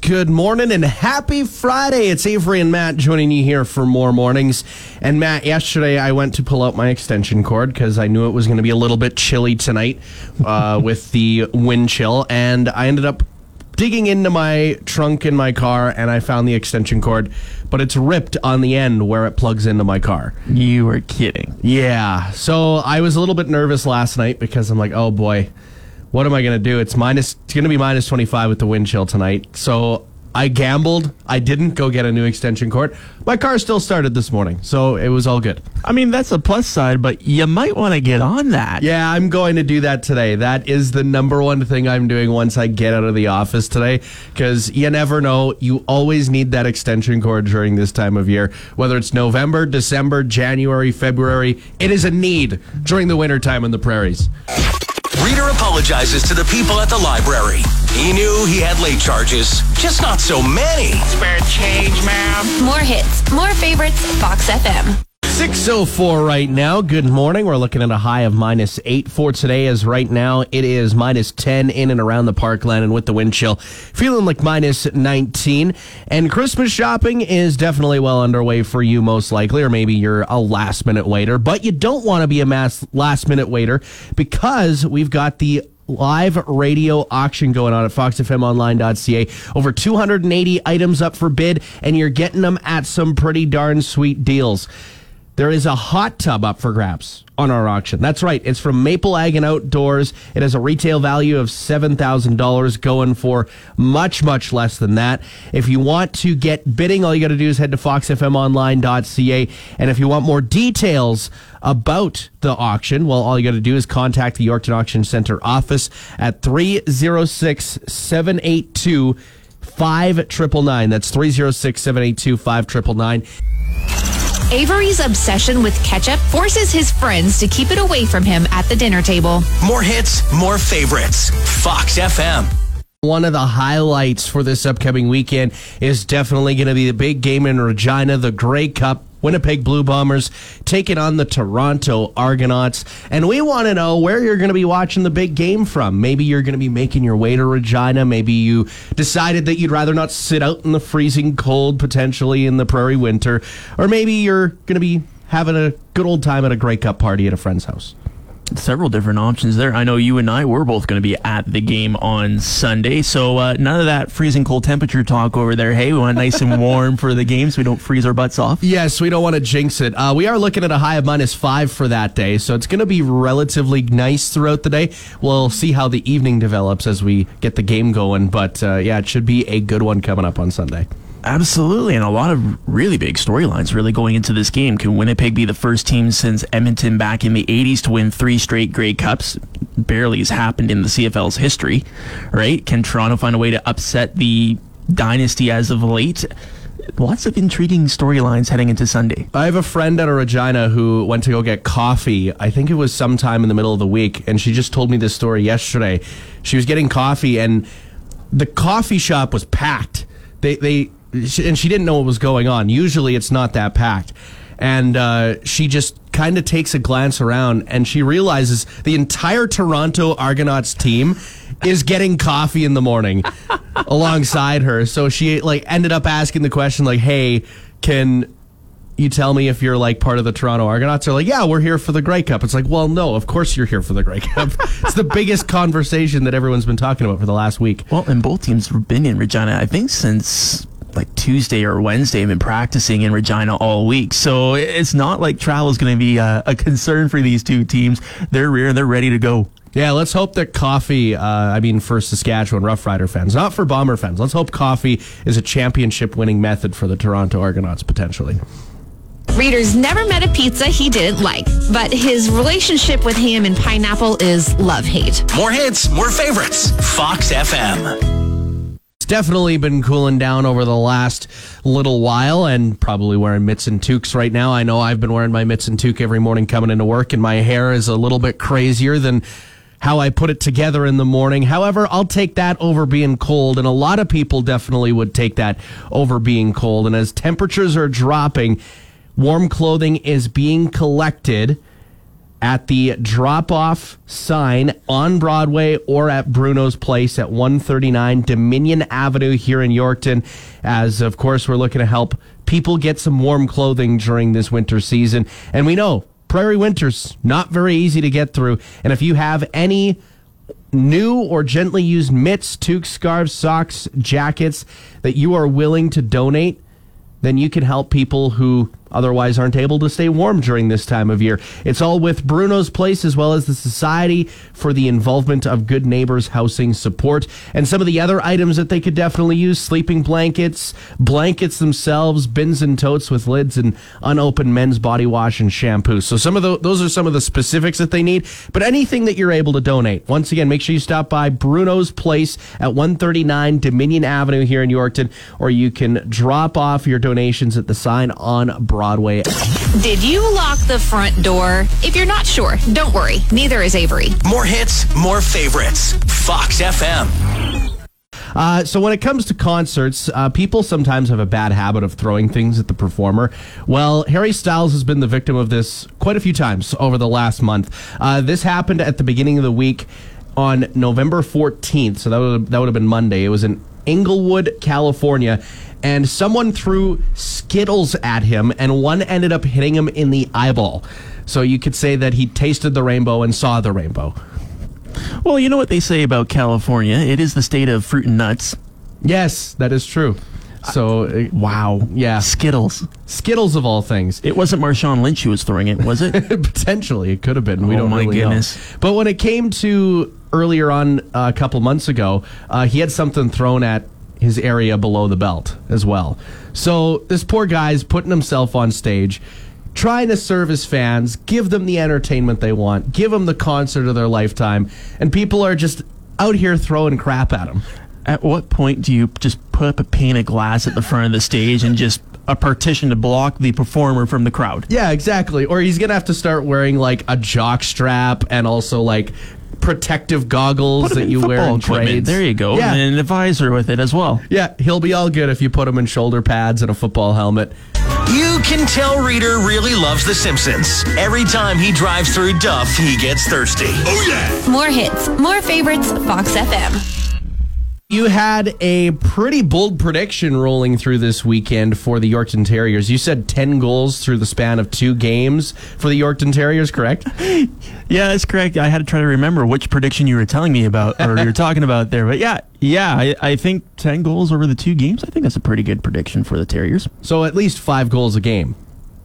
Good morning and happy Friday. It's Avery and Matt joining you here for more mornings. And Matt, yesterday I went to pull out my extension cord because I knew it was going to be a little bit chilly tonight uh, with the wind chill. And I ended up digging into my trunk in my car and I found the extension cord, but it's ripped on the end where it plugs into my car. You were kidding. Yeah. So I was a little bit nervous last night because I'm like, oh boy what am I going to do? It's minus. It's going to be minus twenty five with the wind chill tonight. So I gambled. I didn't go get a new extension cord. My car still started this morning, so it was all good. I mean, that's a plus side, but you might want to get on that. Yeah, I'm going to do that today. That is the number one thing I'm doing once I get out of the office today, because you never know. You always need that extension cord during this time of year, whether it's November, December, January, February. It is a need during the wintertime in the prairies. Reader apologizes to the people at the library. He knew he had late charges, just not so many. Spare change, ma'am. More hits, more favorites, Fox FM. 604 right now. Good morning. We're looking at a high of minus 8 for today as right now it is minus 10 in and around the parkland and with the wind chill feeling like minus 19 and Christmas shopping is definitely well underway for you most likely or maybe you're a last minute waiter but you don't want to be a mass last minute waiter because we've got the live radio auction going on at foxfmonline.ca. Over 280 items up for bid, and you're getting them at some pretty darn sweet deals. There is a hot tub up for grabs on our auction. That's right. It's from Maple Ag and Outdoors. It has a retail value of $7,000 going for much, much less than that. If you want to get bidding, all you got to do is head to foxfmonline.ca. And if you want more details about the auction, well, all you got to do is contact the Yorkton Auction Center office at 306 782 5999. That's 306 782 5999. Avery's obsession with ketchup forces his friends to keep it away from him at the dinner table. More hits, more favorites. Fox FM. One of the highlights for this upcoming weekend is definitely going to be the big game in Regina, the Grey Cup. Winnipeg Blue Bombers taking on the Toronto Argonauts. And we want to know where you're going to be watching the big game from. Maybe you're going to be making your way to Regina. Maybe you decided that you'd rather not sit out in the freezing cold, potentially in the prairie winter. Or maybe you're going to be having a good old time at a Grey Cup party at a friend's house several different options there. I know you and I were both going to be at the game on Sunday, so uh, none of that freezing cold temperature talk over there. Hey, we want nice and warm for the game so we don't freeze our butts off. Yes, we don't want to jinx it. Uh, we are looking at a high of minus five for that day, so it's going to be relatively nice throughout the day. We'll see how the evening develops as we get the game going, but uh, yeah, it should be a good one coming up on Sunday. Absolutely, and a lot of really big storylines really going into this game. Can Winnipeg be the first team since Edmonton back in the 80s to win three straight Grey Cups? Barely has happened in the CFL's history, right? Can Toronto find a way to upset the dynasty as of late? Lots of intriguing storylines heading into Sunday. I have a friend at a Regina who went to go get coffee. I think it was sometime in the middle of the week, and she just told me this story yesterday. She was getting coffee, and the coffee shop was packed. They they and she didn't know what was going on. Usually, it's not that packed, and uh, she just kind of takes a glance around and she realizes the entire Toronto Argonauts team is getting coffee in the morning alongside her. So she like ended up asking the question like, "Hey, can you tell me if you're like part of the Toronto Argonauts They're like, yeah, we're here for the Grey Cup. It's like, well, no, of course you're here for the Grey Cup. it's the biggest conversation that everyone's been talking about for the last week. Well, and both teams have been in Regina, I think, since like Tuesday or Wednesday. I've been practicing in Regina all week. So it's not like travel is going to be a, a, concern for these two teams. They're rear and they're ready to go. Yeah, let's hope that coffee, uh, I mean, for Saskatchewan Rough Rider fans, not for Bomber fans, let's hope coffee is a championship winning method for the Toronto Argonauts potentially. Readers never met a pizza he didn't like, but his relationship with ham and pineapple is love hate. More hits, more favorites. Fox FM definitely been cooling down over the last little while and probably wearing mitts and toques right now. I know I've been wearing my mitts and toque every morning coming into work, and my hair is a little bit crazier than how I put it together in the morning. However, I'll take that over being cold, and a lot of people definitely would take that over being cold. And as temperatures are dropping, warm clothing is being collected at the drop off sign on Broadway or at Bruno's Place at 139 Dominion Avenue here in Yorkton. As, of course, we're looking to help people get some warm clothing during this winter season. And we know prairie winters not very easy to get through. And if you have any new or gently used mitts, toques, scarves, socks, jackets that you are willing to donate, then you can help people who otherwise aren't able to stay warm during this time of year. It's all with Bruno's Place as well as the Society for the Involvement of Good Neighbors Housing Support. And some of the other items that they could definitely use sleeping blankets, blankets themselves, bins and totes with lids, and unopened men's body wash and shampoo. So some of the, those are some of the specifics that they need. But anything that you're able to donate, once again, make sure you stop by Bruno's Place at 139 Dominion Avenue here in Yorkton, or you can drop off your donations at the sign on. Broadway. Did you lock the front door? If you're not sure, don't worry. Neither is Avery. More hits, more favorites. Fox FM. Uh, so when it comes to concerts, uh, people sometimes have a bad habit of throwing things at the performer. Well, Harry Styles has been the victim of this quite a few times over the last month. Uh, this happened at the beginning of the week on November 14th, so that would that would have been Monday. It was in Inglewood, California, and someone threw Skittles at him, and one ended up hitting him in the eyeball. So you could say that he tasted the rainbow and saw the rainbow. Well, you know what they say about California? It is the state of fruit and nuts. Yes, that is true. So, uh, wow. Yeah. Skittles. Skittles of all things. It wasn't Marshawn Lynch who was throwing it, was it? Potentially, it could have been. We Oh, don't my really goodness. know. But when it came to earlier on uh, a couple months ago, uh, he had something thrown at his area below the belt as well. So this poor guy's putting himself on stage, trying to serve his fans, give them the entertainment they want, give them the concert of their lifetime, and people are just out here throwing crap at him. At what point do you just put up a pane of glass at the front of the stage and just a partition to block the performer from the crowd? Yeah, exactly. Or he's gonna have to start wearing like a jock strap and also like protective goggles Put 'em that you wear in equipment. trades. There you go. Yeah. And an advisor with it as well. Yeah, he'll be all good if you put him in shoulder pads and a football helmet. You can tell Reader really loves The Simpsons. Every time he drives through Duff, he gets thirsty. Oh, yeah. More hits, more favorites, Fox FM. You had a pretty bold prediction rolling through this weekend for the Yorkton Terriers. You said 10 goals through the span of two games for the Yorkton Terriers, correct? Yeah, that's correct. I had to try to remember which prediction you were telling me about or you were talking about there. But yeah, yeah, I, I think 10 goals over the two games, I think that's a pretty good prediction for the Terriers. So at least five goals a game.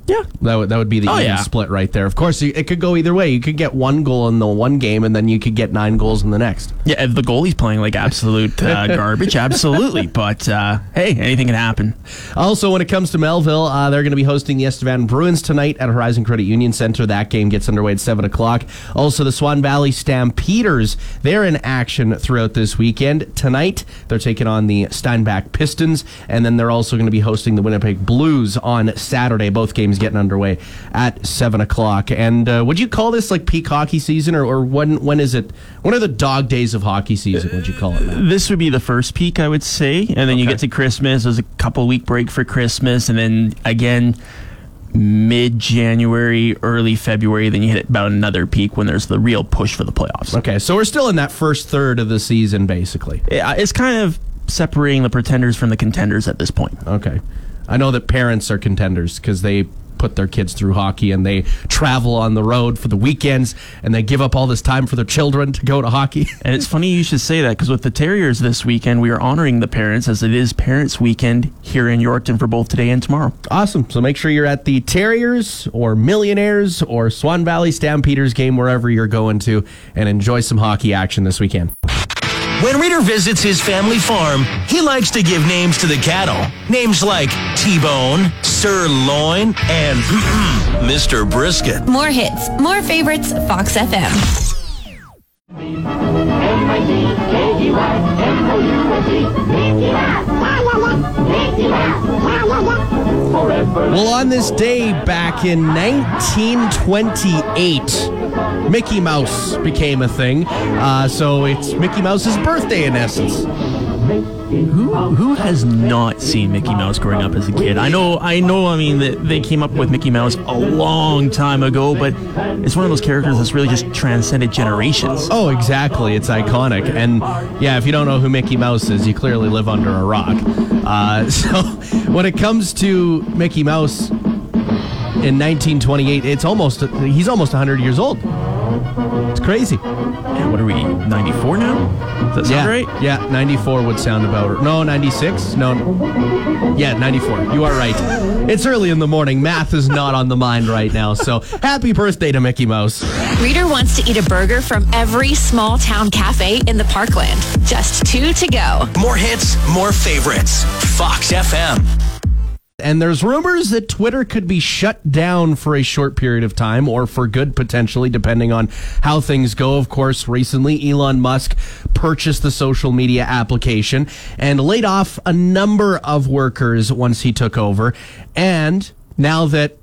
Yeah. That would, that would be the Oh, even yeah. split right there. Of course, it could go either way. You could get one goal in the one game, and then you could get nine goals in the next. Yeah, if the goalie's playing like absolute uh, garbage, absolutely. But uh, hey, anything can happen. Also, when it comes to Melville, uh, they're going to be hosting the Estevan Bruins tonight at Horizon Credit Union Center. That game gets underway at 7 o'clock. Also, the Swan Valley Stampeders, they're in action throughout this weekend. Tonight, they're taking on the Steinbach Pistons, and then they're also going to be hosting the Winnipeg Blues on Saturday. Both games getting underway at 7 o'clock. And uh, would you call this like peak hockey season, or, or when when is it? When are the dog days of hockey season, would you call it, Matt? This would be the first peak, I would say, and then you get to Christmas. There's a couple week break for Christmas, and then again mid January, early February. Then you hit about another peak when there's the real push for the playoffs. Okay, so we're still in that first third of the season, basically. Yeah, It's kind of separating the pretenders from the contenders at this point. Okay. I know that parents are contenders because they put their kids through hockey and they travel on the road for the weekends and they give up all this time for their children to go to hockey. And it's funny you should say that because with the Terriers this weekend, we are honoring the parents as it is Parents Weekend here in Yorkton for both today and tomorrow. awesome. So make sure you're at the Terriers or Millionaires or Swan Valley Stampeders game wherever you're going to and enjoy some hockey action this weekend. When Reader visits his family farm, he likes to give names to the cattle. Names like T-Bone, Sirloin, and Mr. Brisket. More hits, more favorites, Fox FM. Well, on this day back in 1928, Mickey Mouse became a thing. Uh, so it's Mickey Mouse's birthday, in essence. Who who has not seen Mickey Mouse growing up as a kid? I know, I know. I mean, that they came up with Mickey Mouse a long time ago, but it's one of those characters that's really just transcended generations. Oh, exactly. It's iconic. And yeah, if you don't know who Mickey Mouse is, you clearly live under a rock. Uh, so when it comes to Mickey Mouse in 1928, it's almost, he's almost 100 years old. It's crazy. And what are we? Ninety four now? Does that yeah, sound right? Yeah, 94 would sound about No, 96? No. Yeah, 94. You are right. It's early in the morning. Math is not on the mind right now. So happy birthday to Mickey Mouse. Reader wants to eat a burger from every small town cafe in the parkland. Just two to go. More hits, more favorites. Fox FM. And there's rumors that Twitter could be shut down for a short period of time or for good potentially, depending on how things go. Of course, recently Elon Musk purchased the social media application and laid off a number of workers once he took over. And now that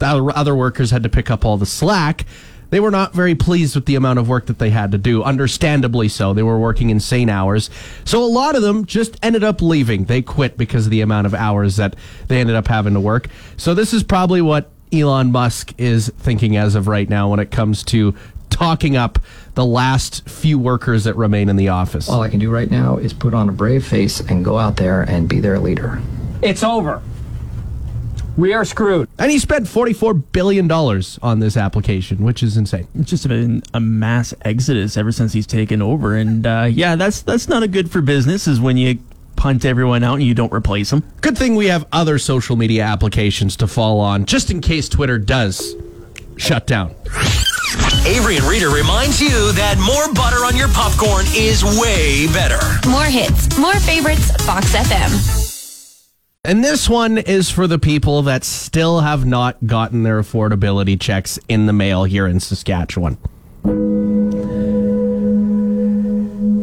the other workers had to pick up all the slack, they were not very pleased with the amount of work that they had to do. Understandably so. They were working insane hours. So a lot of them just ended up leaving. They quit because of the amount of hours that they ended up having to work. So this is probably what Elon Musk is thinking as of right now when it comes to talking up the last few workers that remain in the office. All I can do right now is put on a brave face and go out there and be their leader. It's over. We are screwed. And he spent $44 billion on this application, which is insane. It's just been a mass exodus ever since he's taken over, and uh, yeah, that's that's not a good for business. Is when you punt everyone out and you don't replace them. Good thing we have other social media applications to fall on, just in case Twitter does shut down. Avery and Reader reminds you that more butter on your popcorn is way better. More hits, more favorites, Fox FM. And this one is for the people that still have not gotten their affordability checks in the mail here in Saskatchewan.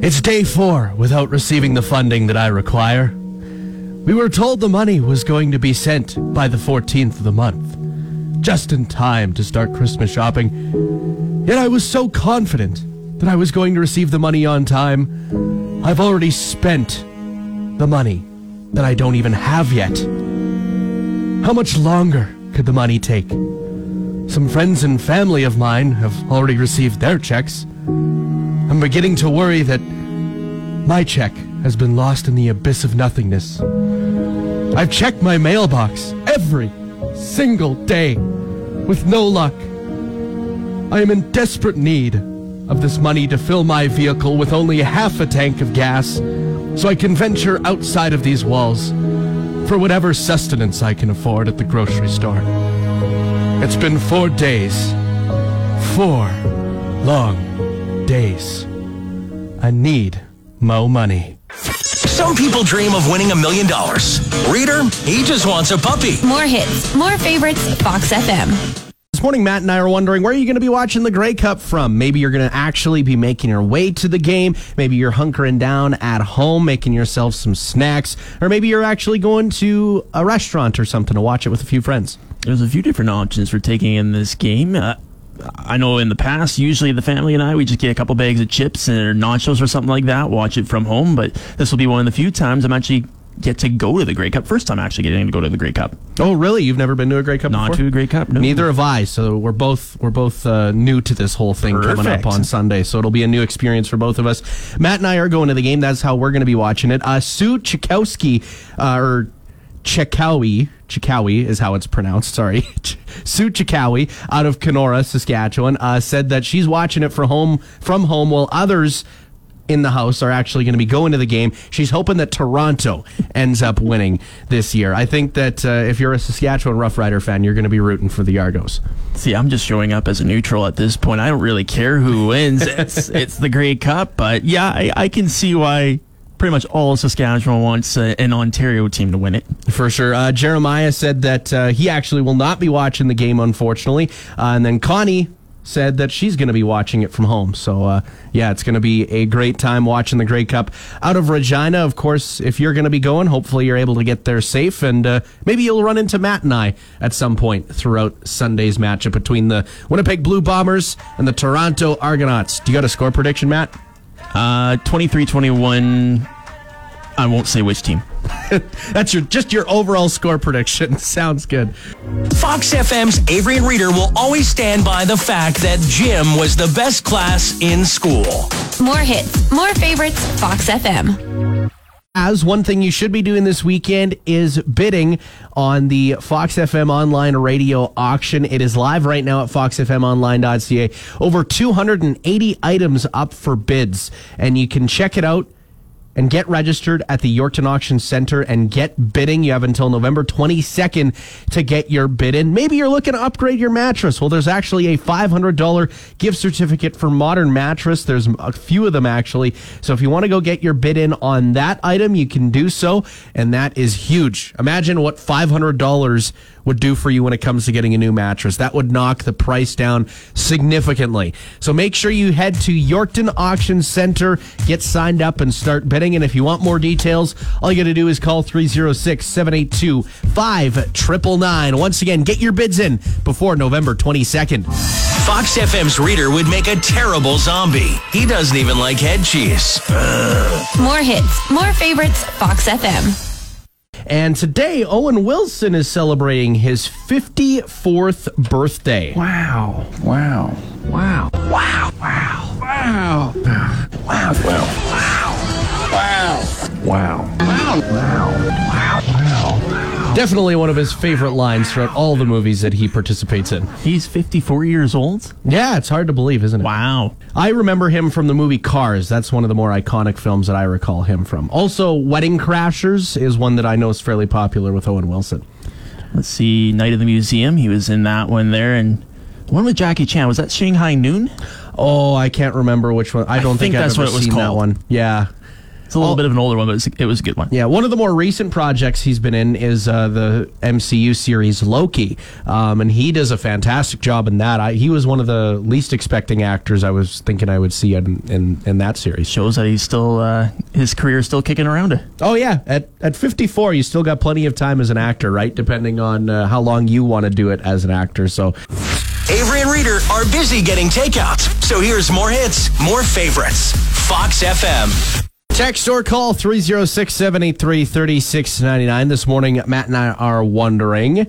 It's day four without receiving the funding that I require. We were told the money was going to be sent by the 14th of the month, just in time to start Christmas shopping. Yet I was so confident that I was going to receive the money on time. I've already spent the money that I don't even have yet. How much longer could the money take? Some friends and family of mine have already received their checks. I'm beginning to worry that my check has been lost in the abyss of nothingness. I've checked my mailbox every single day with no luck. I am in desperate need of this money to fill my vehicle with only half a tank of gas so I can venture outside of these walls for whatever sustenance I can afford at the grocery store. It's been four days. Four long days. I need mo money. Some people dream of winning a million dollars. Reader, he just wants a puppy. More hits, more favorites, Fox FM. This morning, Matt and I are wondering where are you going to be watching the Grey Cup from? Maybe you're going to actually be making your way to the game. Maybe you're hunkering down at home, making yourself some snacks. Or maybe you're actually going to a restaurant or something to watch it with a few friends. There's a few different options for taking in this game. Uh, I know in the past, usually the family and I, we just get a couple bags of chips or nachos or something like that, watch it from home. But this will be one of the few times I'm actually get to go to the Grey Cup. First time actually getting to go to the Grey Cup. Oh, really? You've never been to a Grey Cup Not before? to a Grey Cup? No. Neither have I. So we're both we're both uh, new to this whole thing coming up on Sunday. So it'll be a new experience for both of us. Matt and I are going to the game. That's how we're going to be watching it. Uh, Sue Chikowski uh, or Chikowi. Chikowi is how it's pronounced. Sorry, Sue Chikowi out of Canora, Saskatchewan, uh, said that she's watching it for home from home, while others in the house are actually going to be going to the game. She's hoping that Toronto ends up winning this year. I think that uh, if you're a Saskatchewan Rough Rider fan, you're going to be rooting for the Argos. See, I'm just showing up as a neutral at this point. I don't really care who wins. it's it's the Grey Cup, but yeah, I, I can see why pretty much all of Saskatchewan wants uh, an Ontario team to win it. For sure. Uh, Jeremiah said that uh, he actually will not be watching the game, unfortunately. Uh, and then Connie said that she's going to be watching it from home. So, uh, yeah, it's going to be a great time watching the Grey Cup out of Regina. Of course, if you're going to be going, hopefully you're able to get there safe, and uh, maybe you'll run into Matt and I at some point throughout Sunday's matchup between the Winnipeg Blue Bombers and the Toronto Argonauts. Do you got a score prediction, Matt? Uh, 23-21. I won't say which team. That's your just your overall score prediction. Sounds good. Fox FM's Avery and Reader will always stand by the fact that gym was the best class in school. More hits, more favorites, Fox FM. As one thing you should be doing this weekend is bidding on the Fox FM online radio auction. It is live right now at foxfmonline.ca. Over 280 items up for bids, and you can check it out and get registered at the Yorkton Auction Center and get bidding. You have until November 22nd to get your bid in. Maybe you're looking to upgrade your mattress. Well, there's actually a $500 gift certificate for Modern Mattress. There's a few of them actually. So if you want to go get your bid in on that item, you can do so. And that is huge. Imagine what $500 would do for you when it comes to getting a new mattress. That would knock the price down significantly. So make sure you head to Yorkton Auction Center, get signed up, and start bidding. And if you want more details, all you got to do is call 306 782 5999. Once again, get your bids in before November 22nd. Fox FM's reader would make a terrible zombie. He doesn't even like head cheese. More hits, more favorites, Fox FM. And today, Owen Wilson is celebrating his 54th birthday. Wow. Wow. Wow. Wow. Wow. Wow. Wow. Wow. Wow. Wow. Wow. Wow. Wow. Wow. Definitely one of his favorite lines throughout all the movies that he participates in. He's 54 years old? Yeah, it's hard to believe, isn't it? Wow. I remember him from the movie Cars. That's one of the more iconic films that I recall him from. Also, Wedding Crashers is one that I know is fairly popular with Owen Wilson. Let's see, Night of the Museum. He was in that one there. And one with Jackie Chan. Was that Shanghai Noon? Oh, I can't remember which one. I don't think think, I've ever what it was seen that one. Yeah. It's a little Oh. bit of an older one, but it was, it was a good one. Yeah, one of the more recent projects he's been in is uh, the MCU series Loki, um, and he does a fantastic job in that. I, he was one of the least expecting actors I was thinking I would see in in, in that series. Shows that he's still, uh, his career is still kicking around. Oh yeah, at at 54, you still got plenty of time as an actor, right? Depending on uh, how long you want to do it as an actor. So Avery and Reader are busy getting takeouts. So here's more hits, more favorites. Fox FM. Text or call 306 783 3699. This morning, Matt and I are wondering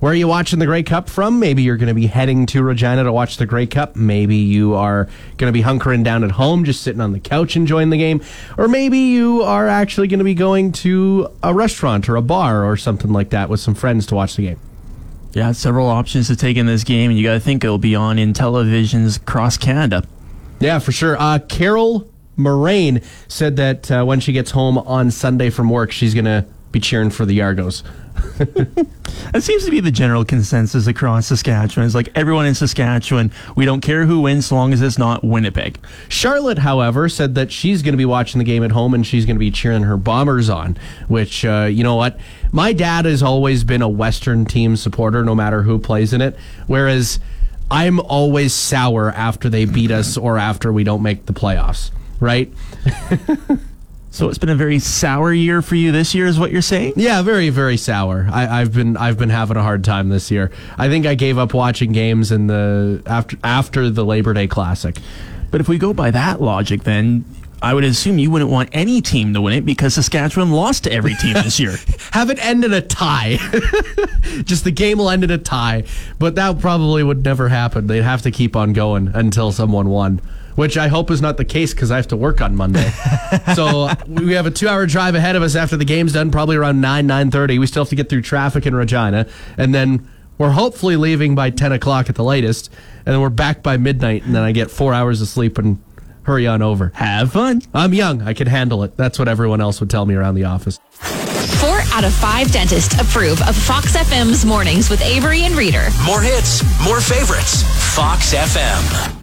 where are you watching the Grey Cup from? Maybe you're going to be heading to Regina to watch the Grey Cup. Maybe you are going to be hunkering down at home, just sitting on the couch enjoying the game. Or maybe you are actually going to be going to a restaurant or a bar or something like that with some friends to watch the game. Yeah, several options to take in this game, and you got to think it'll be on in televisions across Canada. Yeah, for sure. Uh, Carol Moraine said that uh, when she gets home on Sunday from work, she's going to be cheering for the Argos. That seems to be the general consensus across Saskatchewan. It's like everyone in Saskatchewan, we don't care who wins, so long as it's not Winnipeg. Charlotte, however, said that she's going to be watching the game at home and she's going to be cheering her Bombers on. Which, uh, you know what? My dad has always been a Western team supporter, no matter who plays in it. Whereas I'm always sour after they beat us or after we don't make the playoffs, right? So it's been a very sour year for you this year, is what you're saying? Yeah, very, very sour. I, I've been I've been having a hard time this year. I think I gave up watching games in the after after the Labor Day Classic. But if we go by that logic, then I would assume you wouldn't want any team to win it because Saskatchewan lost to every team this year. have it end in a tie. Just the game will end in a tie. But that probably would never happen. They'd have to keep on going until someone won. Which I hope is not the case because I have to work on Monday. so we have a two-hour drive ahead of us after the game's done, probably around nine nine thirty. We still have to get through traffic in Regina, and then we're hopefully leaving by ten o'clock at the latest, and then we're back by midnight, and then I get four hours of sleep and hurry on over. Have fun. I'm young; I can handle it. That's what everyone else would tell me around the office. Four out of five dentists approve of Fox FM's mornings with Avery and Reader. More hits, more favorites. Fox FM.